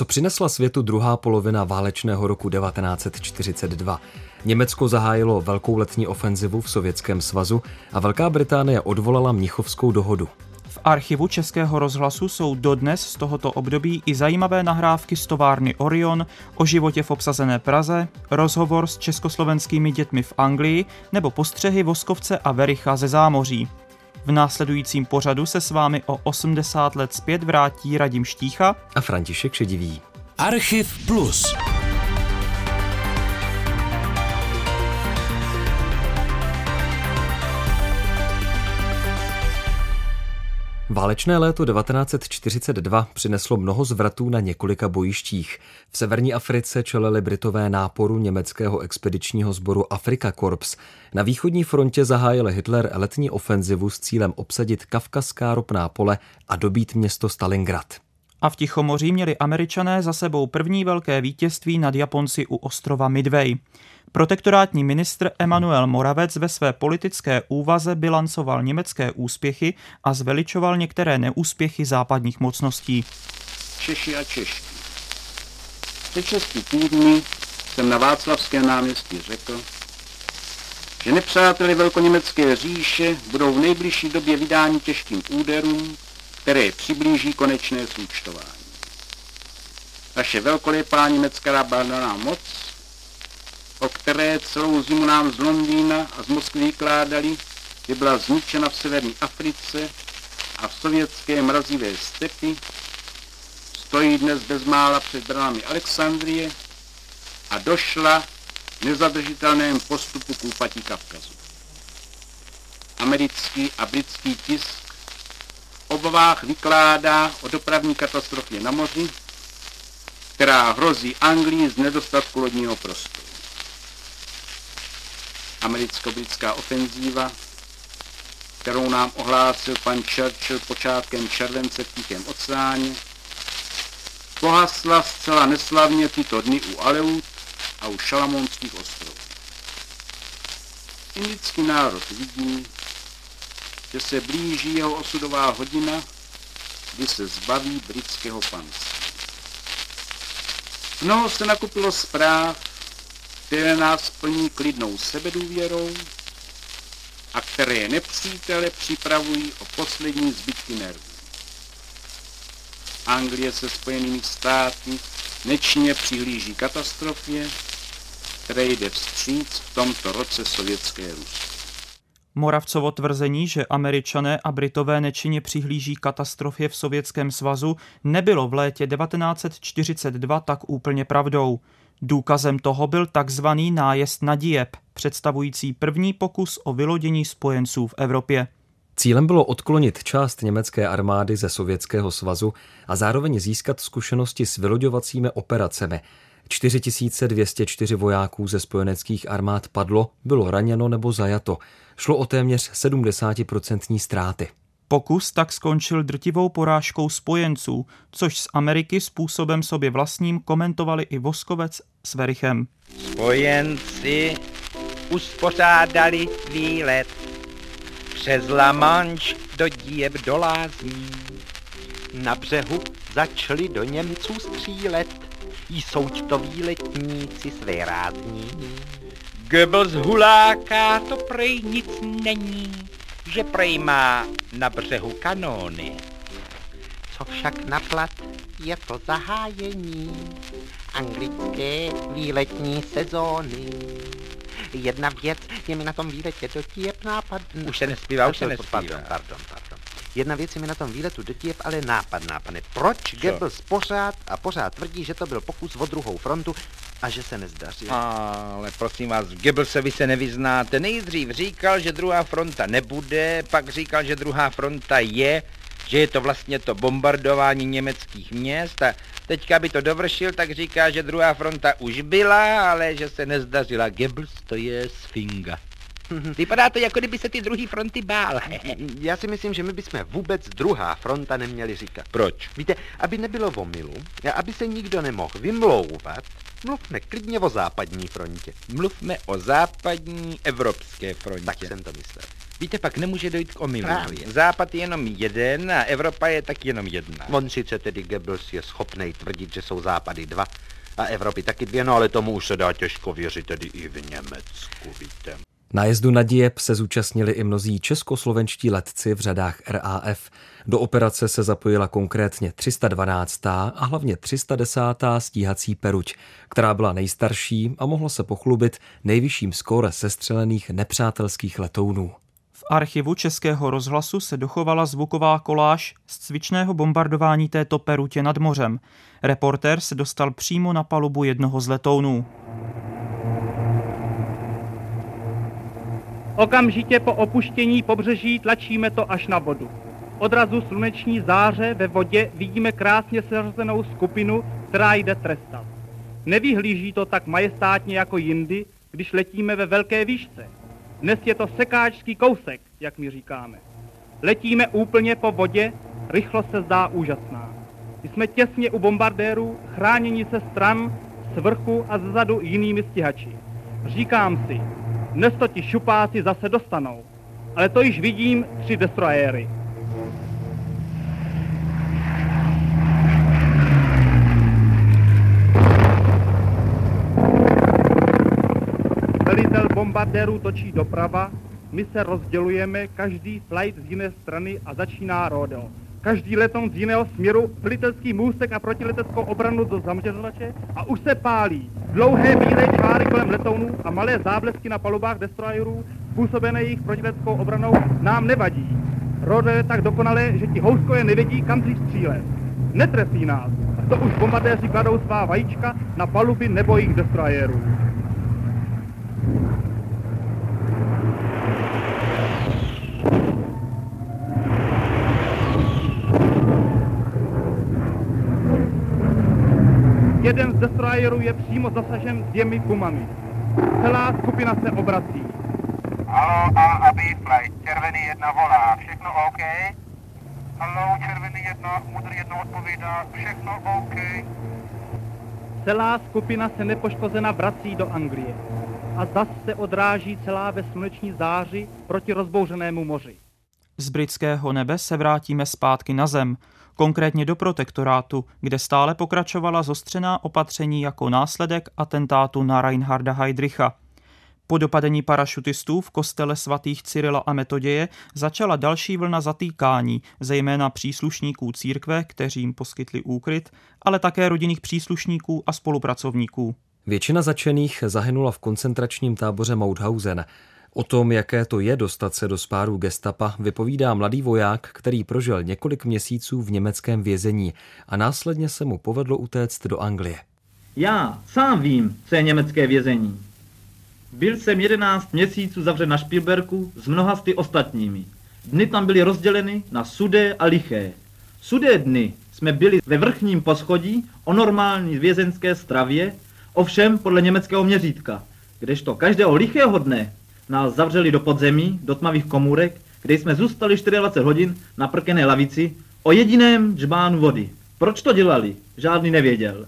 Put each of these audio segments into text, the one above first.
Co přinesla světu druhá polovina válečného roku 1942? Německo zahájilo velkou letní ofenzivu v Sovětském svazu a Velká Británie odvolala Mnichovskou dohodu. V archivu Českého rozhlasu jsou dodnes z tohoto období i zajímavé nahrávky z továrny Orion, o životě v obsazené Praze, rozhovor s československými dětmi v Anglii nebo postřehy Voskovce a Vericha ze zámoří. V následujícím pořadu se s vámi o 80 let zpět vrátí Radim Štícha a František Šedivý. Archiv Plus. Válečné léto 1942 přineslo mnoho zvratů na několika bojištích. V severní Africe čelili Britové náporu německého expedičního sboru Afrika Korps. Na východní frontě zahájil Hitler letní ofenzivu s cílem obsadit kavkazská ropná pole a dobít město Stalingrad. A v Tichomoří měli američané za sebou první velké vítězství nad Japonci u ostrova Midway. Protektorátní ministr Emanuel Moravec ve své politické úvaze bilancoval německé úspěchy a zveličoval některé neúspěchy západních mocností. Češi a Češky. Před šesti týdny jsem na Václavském náměstí řekl, že nepřáteli velkoněmecké říše budou v nejbližší době vydání těžkým úderům, které přiblíží konečné součtování. Naše velkolepá německá bardaná moc o které celou zimu nám z Londýna a z Moskvy vykládali, že byla zničena v severní Africe a v sovětské mrazivé stepy, stojí dnes bezmála před branami Alexandrie a došla v nezadržitelném postupu k úpatí Kavkazu. Americký a britský tisk obavách vykládá o dopravní katastrofě na moři, která hrozí Anglii z nedostatku lodního prostoru americko-britská ofenzíva, kterou nám ohlásil pan Churchill počátkem července v Tichém oceáně, pohasla zcela neslavně tyto dny u Aleut a u Šalamonských ostrovů. Indický národ vidí, že se blíží jeho osudová hodina, kdy se zbaví britského panství. Mnoho se nakupilo zpráv, které nás plní klidnou sebedůvěrou a které nepřítele připravují o poslední zbytky nervů. Anglie se spojenými státy nečně přihlíží katastrofě, které jde vstříc v tomto roce sovětské Rusko. Moravcovo tvrzení, že američané a britové nečinně přihlíží katastrofě v Sovětském svazu, nebylo v létě 1942 tak úplně pravdou. Důkazem toho byl takzvaný nájezd na Dieppe, představující první pokus o vylodění spojenců v Evropě. Cílem bylo odklonit část německé armády ze Sovětského svazu a zároveň získat zkušenosti s vyloďovacími operacemi. 4204 vojáků ze spojeneckých armád padlo, bylo raněno nebo zajato. Šlo o téměř 70% ztráty. Pokus tak skončil drtivou porážkou spojenců, což z Ameriky způsobem sobě vlastním komentovali i Voskovec s Verichem. Spojenci uspořádali výlet přes La Manche do Dieb do Lázní. Na břehu začali do Němců střílet, jsou to výletníci své rázní. Goebbels huláka, to prej nic není, že prej má na břehu kanóny. Co však naplat, je to zahájení anglické výletní sezóny. Jedna věc je mi na tom výletě do Kiev nápad... Už se nespívá, už se nespívá. Pardon, pardon, pardon. Jedna věc je mi na tom výletu do Kiev ale nápadná, pane. Proč Goebbels pořád a pořád tvrdí, že to byl pokus o druhou frontu a že se nezdaří? Ale prosím vás, v Goebbelsovi se nevyznáte. Nejdřív říkal, že druhá fronta nebude, pak říkal, že druhá fronta je, že je to vlastně to bombardování německých měst a teďka by to dovršil, tak říká, že druhá fronta už byla, ale že se nezdařila. Goebbels to je sfinga. Vypadá to, jako kdyby se ty druhé fronty bál. Já si myslím, že my bychom vůbec druhá fronta neměli říkat. Proč? Víte, aby nebylo vomilu, a aby se nikdo nemohl vymlouvat, mluvme klidně o západní frontě. Mluvme o západní evropské frontě. Tak jsem to myslel. Víte, pak nemůže dojít k omylu. Právě. Západ je jenom jeden a Evropa je tak jenom jedna. On sice tedy Goebbels je schopný tvrdit, že jsou západy dva a Evropy taky dvě, no ale tomu už se dá těžko věřit tedy i v Německu, víte. Nájezdu na Dieppe se zúčastnili i mnozí českoslovenští letci v řadách RAF. Do operace se zapojila konkrétně 312. a hlavně 310. stíhací peruť, která byla nejstarší a mohla se pochlubit nejvyšším skóre sestřelených nepřátelských letounů. V archivu Českého rozhlasu se dochovala zvuková koláž z cvičného bombardování této perutě nad mořem. Reportér se dostal přímo na palubu jednoho z letounů. Okamžitě po opuštění pobřeží tlačíme to až na vodu. Odrazu sluneční záře ve vodě vidíme krásně seřazenou skupinu, která jde trestat. Nevyhlíží to tak majestátně jako jindy, když letíme ve velké výšce. Dnes je to sekáčský kousek, jak my říkáme. Letíme úplně po vodě, rychlost se zdá úžasná. Jsme těsně u bombardérů, chráněni se stran, z vrchu a zezadu jinými stíhači. Říkám si, dnes to ti šupáci zase dostanou. Ale to již vidím tři destroyéry. Velitel bombardérů točí doprava, my se rozdělujeme, každý flight z jiné strany a začíná rodeo. Každý letoun z jiného směru, velitelský můstek a protileteckou obranu do zaměřovače a už se pálí. Dlouhé bílé čáry kolem letounů a malé záblesky na palubách destroyerů, způsobené jejich protileteckou obranou, nám nevadí. Rodeo je tak dokonalé, že ti houskové nevědí, kam si střílet. Netrefí nás. A to už bombardéři kladou svá vajíčka na paluby nebo jejich destroyerů. Destroyerů je přímo zasažen dvěmi gumami. Celá skupina se obrací. Halo, A a B flight, červený jedna volá, všechno OK? Halo, červený jedna, mudrý jedna odpovídá, všechno OK? Celá skupina se nepoškozena vrací do Anglie. A zas se odráží celá ve sluneční záři proti rozbouřenému moři. Z britského nebe se vrátíme zpátky na zem, konkrétně do protektorátu, kde stále pokračovala zostřená opatření jako následek atentátu na Reinharda Heydricha. Po dopadení parašutistů v kostele svatých Cyrila a Metoděje začala další vlna zatýkání, zejména příslušníků církve, kteří jim poskytli úkryt, ale také rodinných příslušníků a spolupracovníků. Většina začených zahynula v koncentračním táboře Mauthausen. O tom, jaké to je dostat se do spáru gestapa, vypovídá mladý voják, který prožil několik měsíců v německém vězení a následně se mu povedlo utéct do Anglie. Já sám vím, co je německé vězení. Byl jsem 11 měsíců zavřen na Špilberku s mnoha sty ostatními. Dny tam byly rozděleny na sudé a liché. Sudé dny jsme byli ve vrchním poschodí o normální vězenské stravě, ovšem podle německého měřítka, kdežto každého lichého dne nás zavřeli do podzemí, do tmavých komůrek, kde jsme zůstali 24 hodin na prkené lavici o jediném džbánu vody. Proč to dělali? Žádný nevěděl.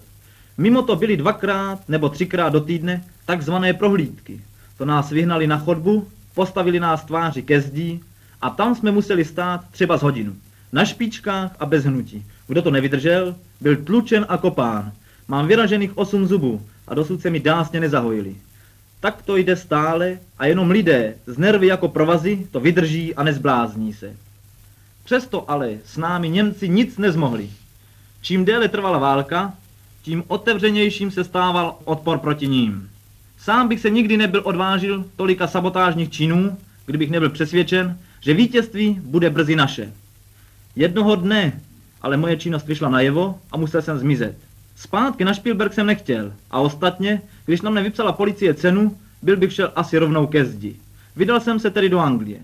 Mimo to byly dvakrát nebo třikrát do týdne takzvané prohlídky. To nás vyhnali na chodbu, postavili nás tváři ke zdí a tam jsme museli stát třeba z hodinu. Na špičkách a bez hnutí. Kdo to nevydržel, byl tlučen a kopán. Mám vyražených osm zubů a dosud se mi dásně nezahojili. Tak to jde stále a jenom lidé z nervy jako provazy to vydrží a nezblázní se. Přesto ale s námi Němci nic nezmohli. Čím déle trvala válka, tím otevřenějším se stával odpor proti ním. Sám bych se nikdy nebyl odvážil tolika sabotážních činů, kdybych nebyl přesvědčen, že vítězství bude brzy naše. Jednoho dne ale moje činnost vyšla najevo a musel jsem zmizet. Zpátky na Spielberg jsem nechtěl a ostatně, když na mne vypsala policie cenu, byl bych šel asi rovnou ke zdi. Vydal jsem se tedy do Anglie.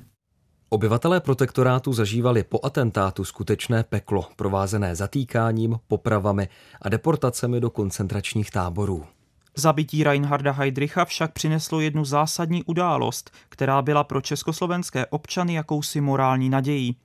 Obyvatelé protektorátu zažívali po atentátu skutečné peklo, provázené zatýkáním, popravami a deportacemi do koncentračních táborů. Zabití Reinharda Heydricha však přineslo jednu zásadní událost, která byla pro československé občany jakousi morální nadějí.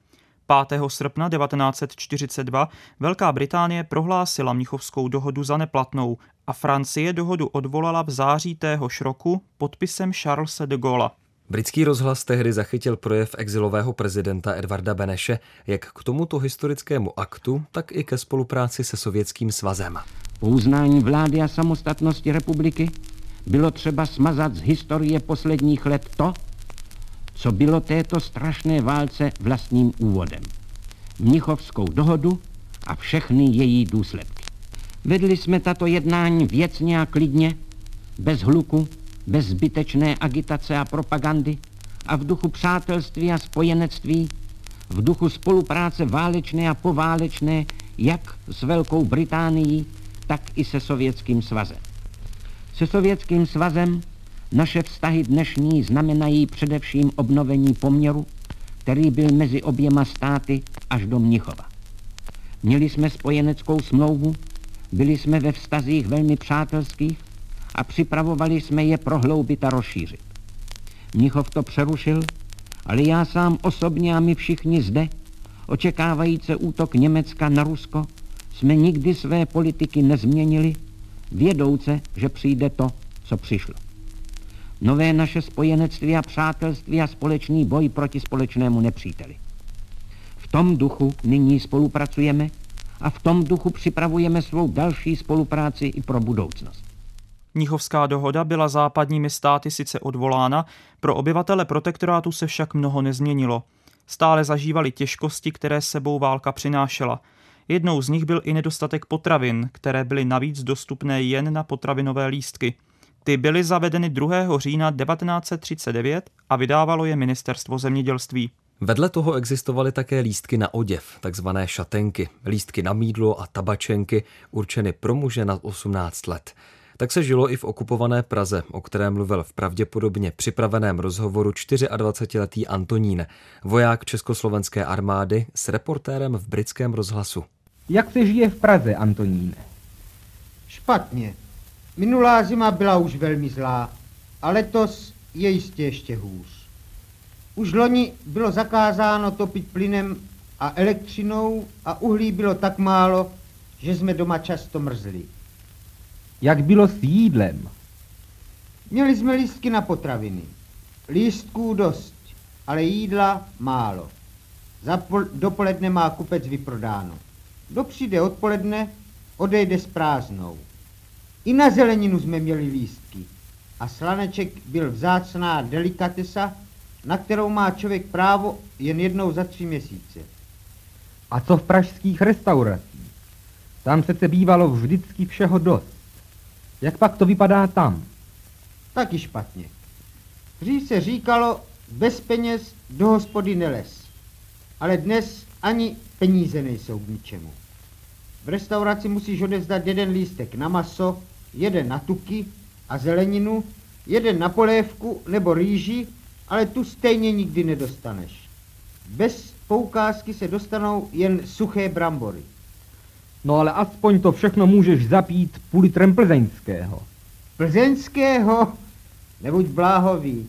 5. srpna 1942 Velká Británie prohlásila Mnichovskou dohodu za neplatnou a Francie dohodu odvolala v září téhož roku podpisem Charlesa de Gaulle. Britský rozhlas tehdy zachytil projev exilového prezidenta Edvarda Beneše jak k tomuto historickému aktu, tak i ke spolupráci se Sovětským svazem. Po uznání vlády a samostatnosti republiky bylo třeba smazat z historie posledních let to, co bylo této strašné válce vlastním úvodem. Mnichovskou dohodu a všechny její důsledky. Vedli jsme tato jednání věcně a klidně, bez hluku, bez zbytečné agitace a propagandy a v duchu přátelství a spojenectví, v duchu spolupráce válečné a poválečné jak s Velkou Británií, tak i se Sovětským svazem. Se Sovětským svazem naše vztahy dnešní znamenají především obnovení poměru, který byl mezi oběma státy až do Mnichova. Měli jsme spojeneckou smlouvu, byli jsme ve vztazích velmi přátelských a připravovali jsme je prohloubit a rozšířit. Mnichov to přerušil, ale já sám osobně a my všichni zde, očekávajíce útok Německa na Rusko, jsme nikdy své politiky nezměnili, vědouce, že přijde to, co přišlo. Nové naše spojenectví a přátelství a společný boj proti společnému nepříteli. V tom duchu nyní spolupracujeme a v tom duchu připravujeme svou další spolupráci i pro budoucnost. Mnichovská dohoda byla západními státy sice odvolána, pro obyvatele protektorátu se však mnoho nezměnilo. Stále zažívali těžkosti, které sebou válka přinášela. Jednou z nich byl i nedostatek potravin, které byly navíc dostupné jen na potravinové lístky. Ty byly zavedeny 2. října 1939 a vydávalo je ministerstvo zemědělství. Vedle toho existovaly také lístky na oděv, takzvané šatenky, lístky na mídlo a tabačenky určeny pro muže nad 18 let. Tak se žilo i v okupované Praze, o které mluvil v pravděpodobně připraveném rozhovoru 24-letý Antonín, voják Československé armády s reportérem v britském rozhlasu. Jak se žije v Praze, Antoníne? Špatně. Minulá zima byla už velmi zlá a letos je jistě ještě hůř. Už loni bylo zakázáno topit plynem a elektřinou a uhlí bylo tak málo, že jsme doma často mrzli. Jak bylo s jídlem? Měli jsme lístky na potraviny. Lístků dost, ale jídla málo. Za pol- dopoledne má kupec vyprodáno. Kdo přijde odpoledne, odejde s prázdnou. I na zeleninu jsme měli lístky. A slaneček byl vzácná delikatesa, na kterou má člověk právo jen jednou za tři měsíce. A co v pražských restauracích? Tam se bývalo vždycky všeho dost. Jak pak to vypadá tam? Taky špatně. Dřív se říkalo, bez peněz do hospody neles. Ale dnes ani peníze nejsou k ničemu. V restauraci musíš odevzdat jeden lístek na maso, jeden na tuky a zeleninu, jeden na polévku nebo rýži, ale tu stejně nikdy nedostaneš. Bez poukázky se dostanou jen suché brambory. No ale aspoň to všechno můžeš zapít půl litrem plzeňského. Plzeňského? Nebuď bláhový.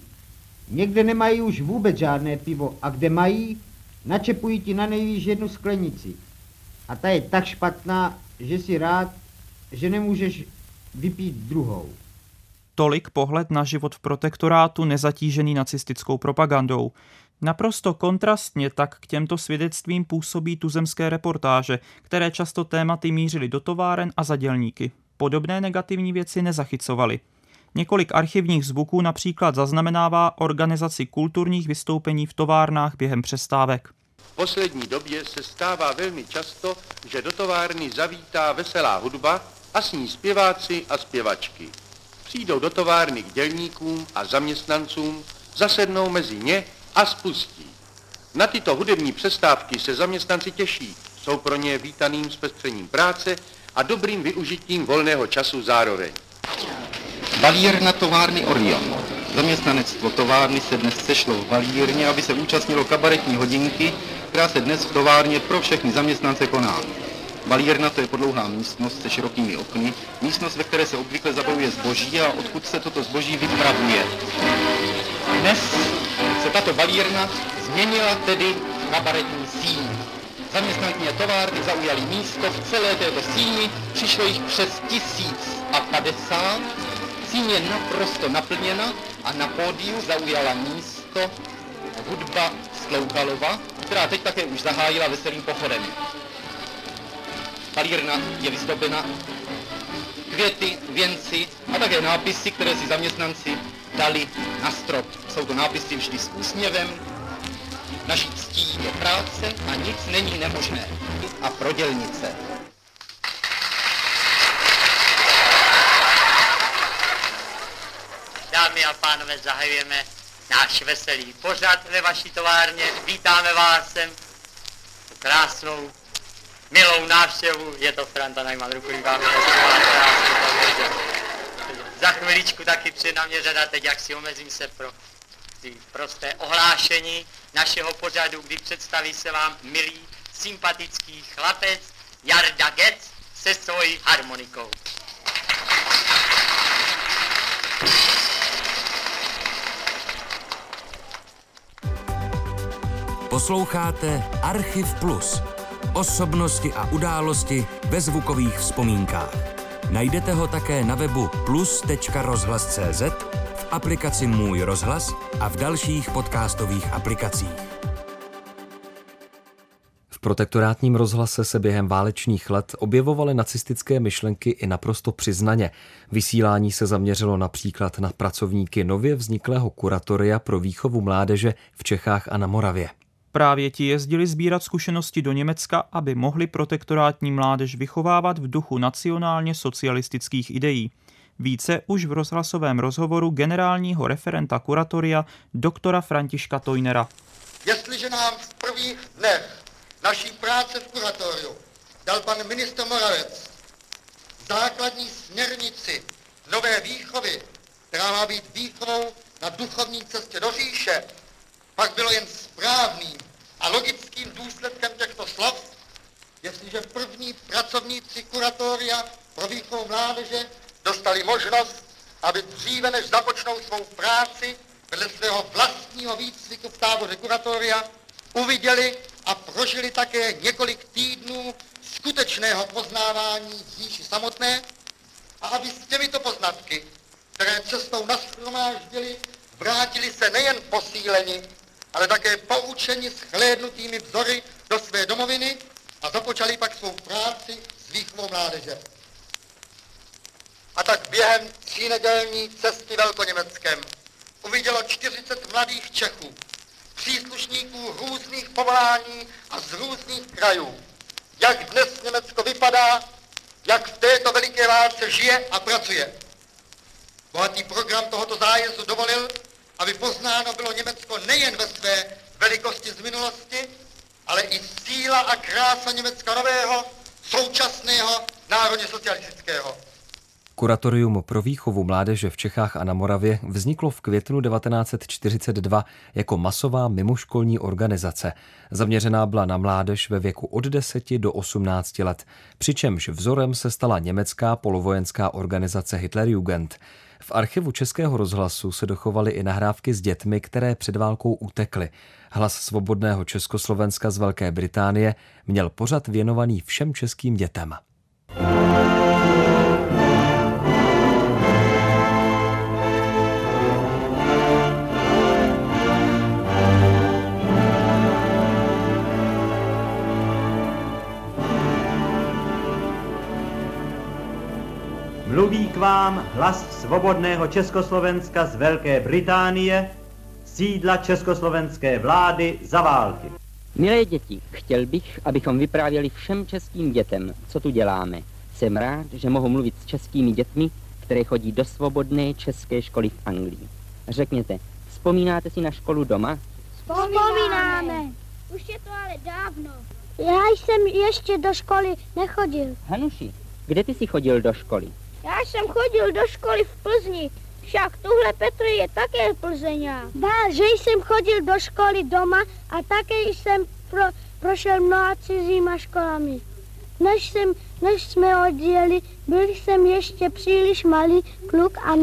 Někde nemají už vůbec žádné pivo a kde mají, načepují ti na nejvíc jednu sklenici. A ta je tak špatná, že si rád, že nemůžeš vypít druhou. Tolik pohled na život v protektorátu nezatížený nacistickou propagandou. Naprosto kontrastně tak k těmto svědectvím působí tuzemské reportáže, které často tématy mířily do továren a zadělníky. Podobné negativní věci nezachycovaly. Několik archivních zvuků například zaznamenává organizaci kulturních vystoupení v továrnách během přestávek. V poslední době se stává velmi často, že do továrny zavítá veselá hudba a s ní zpěváci a zpěvačky. Přijdou do továrny k dělníkům a zaměstnancům, zasednou mezi ně a spustí. Na tyto hudební přestávky se zaměstnanci těší, jsou pro ně vítaným zpestřením práce a dobrým využitím volného času zároveň. Valírna továrny Orion. Zaměstnanectvo továrny se dnes sešlo v valírně, aby se účastnilo kabaretní hodinky, která se dnes v továrně pro všechny zaměstnance koná. Valírna to je podlouhá místnost se širokými okny, místnost, ve které se obvykle zabavuje zboží a odkud se toto zboží vypravuje. Dnes se tato valírna změnila tedy v kabaretní síň. Zaměstnankyně továrny zaujali místo v celé této síni, přišlo jich přes tisíc a padesát. Síň je naprosto naplněna a na pódiu zaujala místo hudba Sloukalova, která teď také už zahájila veselým pochodem. Palírna je vyzdobena květy, věnci a také nápisy, které si zaměstnanci dali na strop. Jsou to nápisy vždy s úsměvem. Naší ctí je práce a nic není nemožné. A prodělnice. Dámy a pánové, zahajujeme náš veselý pořad ve vaší továrně. Vítáme vás sem krásnou, milou návštěvu. Je to Franta Najman, rukuji vám. Za chviličku taky před na mě řada, teď jak si omezím se pro prosté ohlášení našeho pořadu, kdy představí se vám milý, sympatický chlapec Jarda Gec se svojí harmonikou. Posloucháte Archiv Plus. Osobnosti a události ve zvukových vzpomínkách. Najdete ho také na webu plus.rozhlas.cz, v aplikaci Můj rozhlas a v dalších podcastových aplikacích. V protektorátním rozhlase se během válečných let objevovaly nacistické myšlenky i naprosto přiznaně. Vysílání se zaměřilo například na pracovníky nově vzniklého kuratoria pro výchovu mládeže v Čechách a na Moravě. Právě ti jezdili sbírat zkušenosti do Německa, aby mohli protektorátní mládež vychovávat v duchu nacionálně socialistických ideí. Více už v rozhlasovém rozhovoru generálního referenta kuratoria doktora Františka Tojnera. Jestliže nám v prvních dnech naší práce v kuratoriu dal pan ministr Moravec základní směrnici nové výchovy, která má být výchovou na duchovní cestě do říše, pak bylo jen správným a logickým důsledkem těchto slov, jestliže první pracovníci kuratoria pro výchovu mládeže dostali možnost, aby dříve než započnou svou práci vedle svého vlastního výcviku v táboře kuratoria, uviděli a prožili také několik týdnů skutečného poznávání říši samotné a aby s těmito poznatky, které cestou nashromáždili, vrátili se nejen posíleni, ale také poučeni s chlédnutými vzory do své domoviny a započali pak svou práci s výchovou mládeže. A tak během třínedělní cesty Velkoněmeckem uvidělo 40 mladých Čechů, příslušníků různých povolání a z různých krajů, jak dnes Německo vypadá, jak v této veliké válce žije a pracuje. Bohatý program tohoto zájezdu dovolil, aby poznáno bylo Německo nejen ve své velikosti z minulosti, ale i síla a krása Německa nového, současného, národně socialistického. Kuratorium pro výchovu mládeže v Čechách a na Moravě vzniklo v květnu 1942 jako masová mimoškolní organizace. Zaměřená byla na mládež ve věku od 10 do 18 let, přičemž vzorem se stala německá polovojenská organizace Hitlerjugend. V archivu Českého rozhlasu se dochovaly i nahrávky s dětmi, které před válkou utekly. Hlas svobodného Československa z Velké Británie měl pořad věnovaný všem českým dětem. Mluví k vám hlas svobodného Československa z Velké Británie, sídla československé vlády za války. Milé děti, chtěl bych, abychom vyprávěli všem českým dětem, co tu děláme. Jsem rád, že mohu mluvit s českými dětmi, které chodí do svobodné české školy v Anglii. Řekněte, vzpomínáte si na školu doma? Vzpomínáme. Už je to ale dávno. Já jsem ještě do školy nechodil. Hanuši, kde ty jsi chodil do školy? Já jsem chodil do školy v Plzni, však tuhle Petr je také Plzeňa. Ba, že jsem chodil do školy doma a také jsem pro, prošel mnoha cizíma školami. Než, jsem, než jsme odjeli, byl jsem ještě příliš malý kluk a,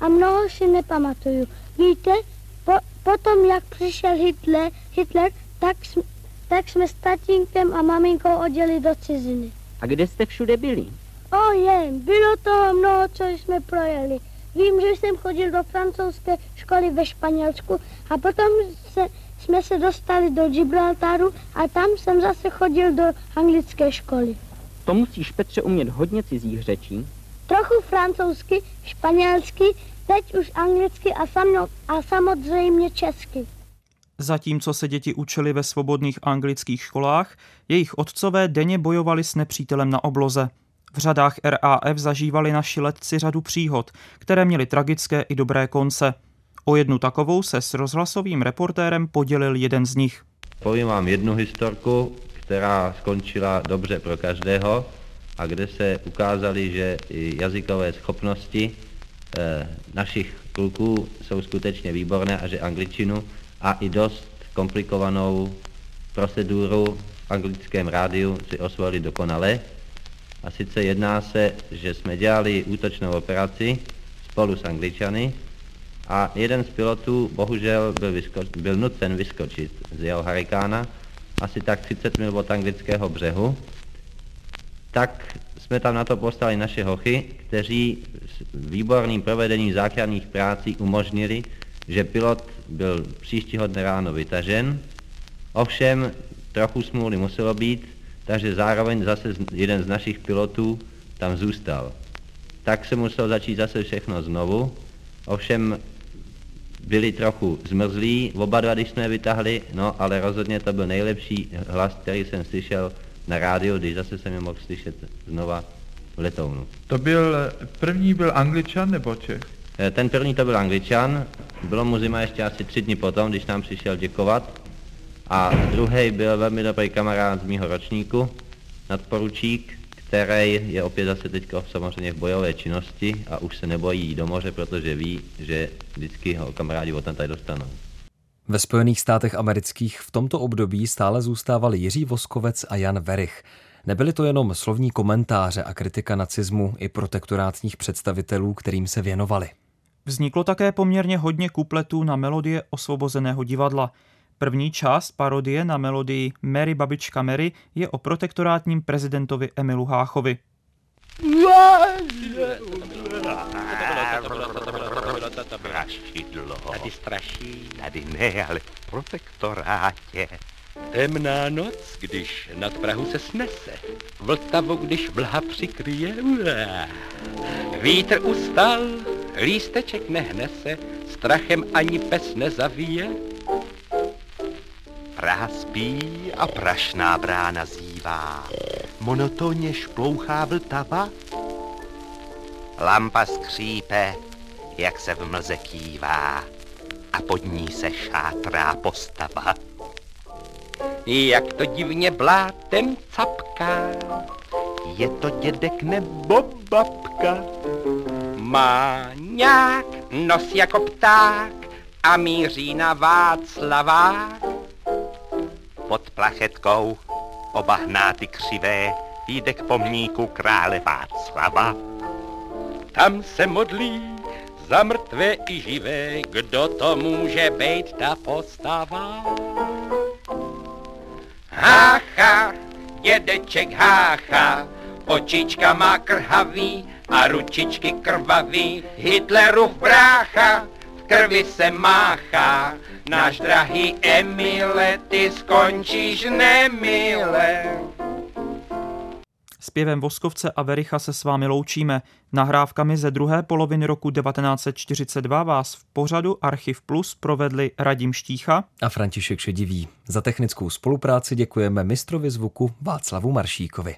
a mnoho si nepamatuju. Víte, po, potom jak přišel Hitler, Hitler tak, tak jsme s tatínkem a maminkou odjeli do ciziny. A kde jste všude byli? O je, bylo toho mnoho, co jsme projeli. Vím, že jsem chodil do francouzské školy ve Španělsku a potom se, jsme se dostali do Gibraltaru a tam jsem zase chodil do anglické školy. To musíš, Petře, umět hodně cizích řečí. Trochu francouzsky, španělsky, teď už anglicky a, samo, a samozřejmě česky. Zatímco se děti učili ve svobodných anglických školách, jejich otcové denně bojovali s nepřítelem na obloze. V řadách RAF zažívali naši letci řadu příhod, které měly tragické i dobré konce. O jednu takovou se s rozhlasovým reportérem podělil jeden z nich. Povím vám jednu historku, která skončila dobře pro každého a kde se ukázali, že i jazykové schopnosti e, našich kluků jsou skutečně výborné a že angličtinu a i dost komplikovanou proceduru v anglickém rádiu si osvojili dokonale. A sice jedná se, že jsme dělali útočnou operaci spolu s Angličany a jeden z pilotů bohužel byl, vysko- byl nucen vyskočit z jeho harikána asi tak 30 mil od anglického břehu. Tak jsme tam na to postali naše hochy, kteří s výborným provedením záchranných prácí umožnili, že pilot byl příštího dne ráno vytažen, ovšem trochu smůly muselo být, takže zároveň zase jeden z našich pilotů tam zůstal. Tak se muselo začít zase všechno znovu, ovšem byli trochu zmrzlí, oba dva, když jsme je vytahli, no ale rozhodně to byl nejlepší hlas, který jsem slyšel na rádiu, když zase jsem je mohl slyšet znova v letounu. To byl, první byl Angličan nebo Čech? Eh, ten první to byl Angličan, bylo mu zima ještě asi tři dny potom, když nám přišel děkovat. A druhý byl velmi dobrý kamarád z mého ročníku, nadporučík, který je opět zase teď samozřejmě v bojové činnosti a už se nebojí jít do moře, protože ví, že vždycky ho kamarádi od tady dostanou. Ve Spojených státech amerických v tomto období stále zůstávali Jiří Voskovec a Jan Verich. Nebyly to jenom slovní komentáře a kritika nacismu i protektorátních představitelů, kterým se věnovali. Vzniklo také poměrně hodně kupletů na melodie osvobozeného divadla. První část parodie na melodii Mary babička Mary je o protektorátním prezidentovi Emilu Háchovi. Tady straší. Tady ne, ale v protektorátě. Temná noc, když nad Prahu se snese. Vltavo, když mlha přikryje. Vítr ustal, lísteček nehne se, strachem ani pes nezavíje. Praha spí a prašná brána zývá. Monotónně šplouchá vltava. Lampa skřípe, jak se v mlze kývá a pod ní se šátrá postava. Jak to divně blátem capká, je to dědek nebo babka. Má nějak nos jako pták a míří na Václavák. Pod plachetkou oba hnáty křivé jde k pomníku krále Václava. Tam se modlí za mrtvé i živé, kdo to může být ta postava? Hácha, dědeček hácha, očička má krhavý a ručičky krvavý, Hitlerův brácha, v krvi se máchá, náš drahý Emile, ty skončíš nemile. Zpěvem Voskovce a Vericha se s vámi loučíme. Nahrávkami ze druhé poloviny roku 1942 vás v pořadu Archiv Plus provedli Radim Štícha a František Šedivý. Za technickou spolupráci děkujeme mistrovi zvuku Václavu Maršíkovi.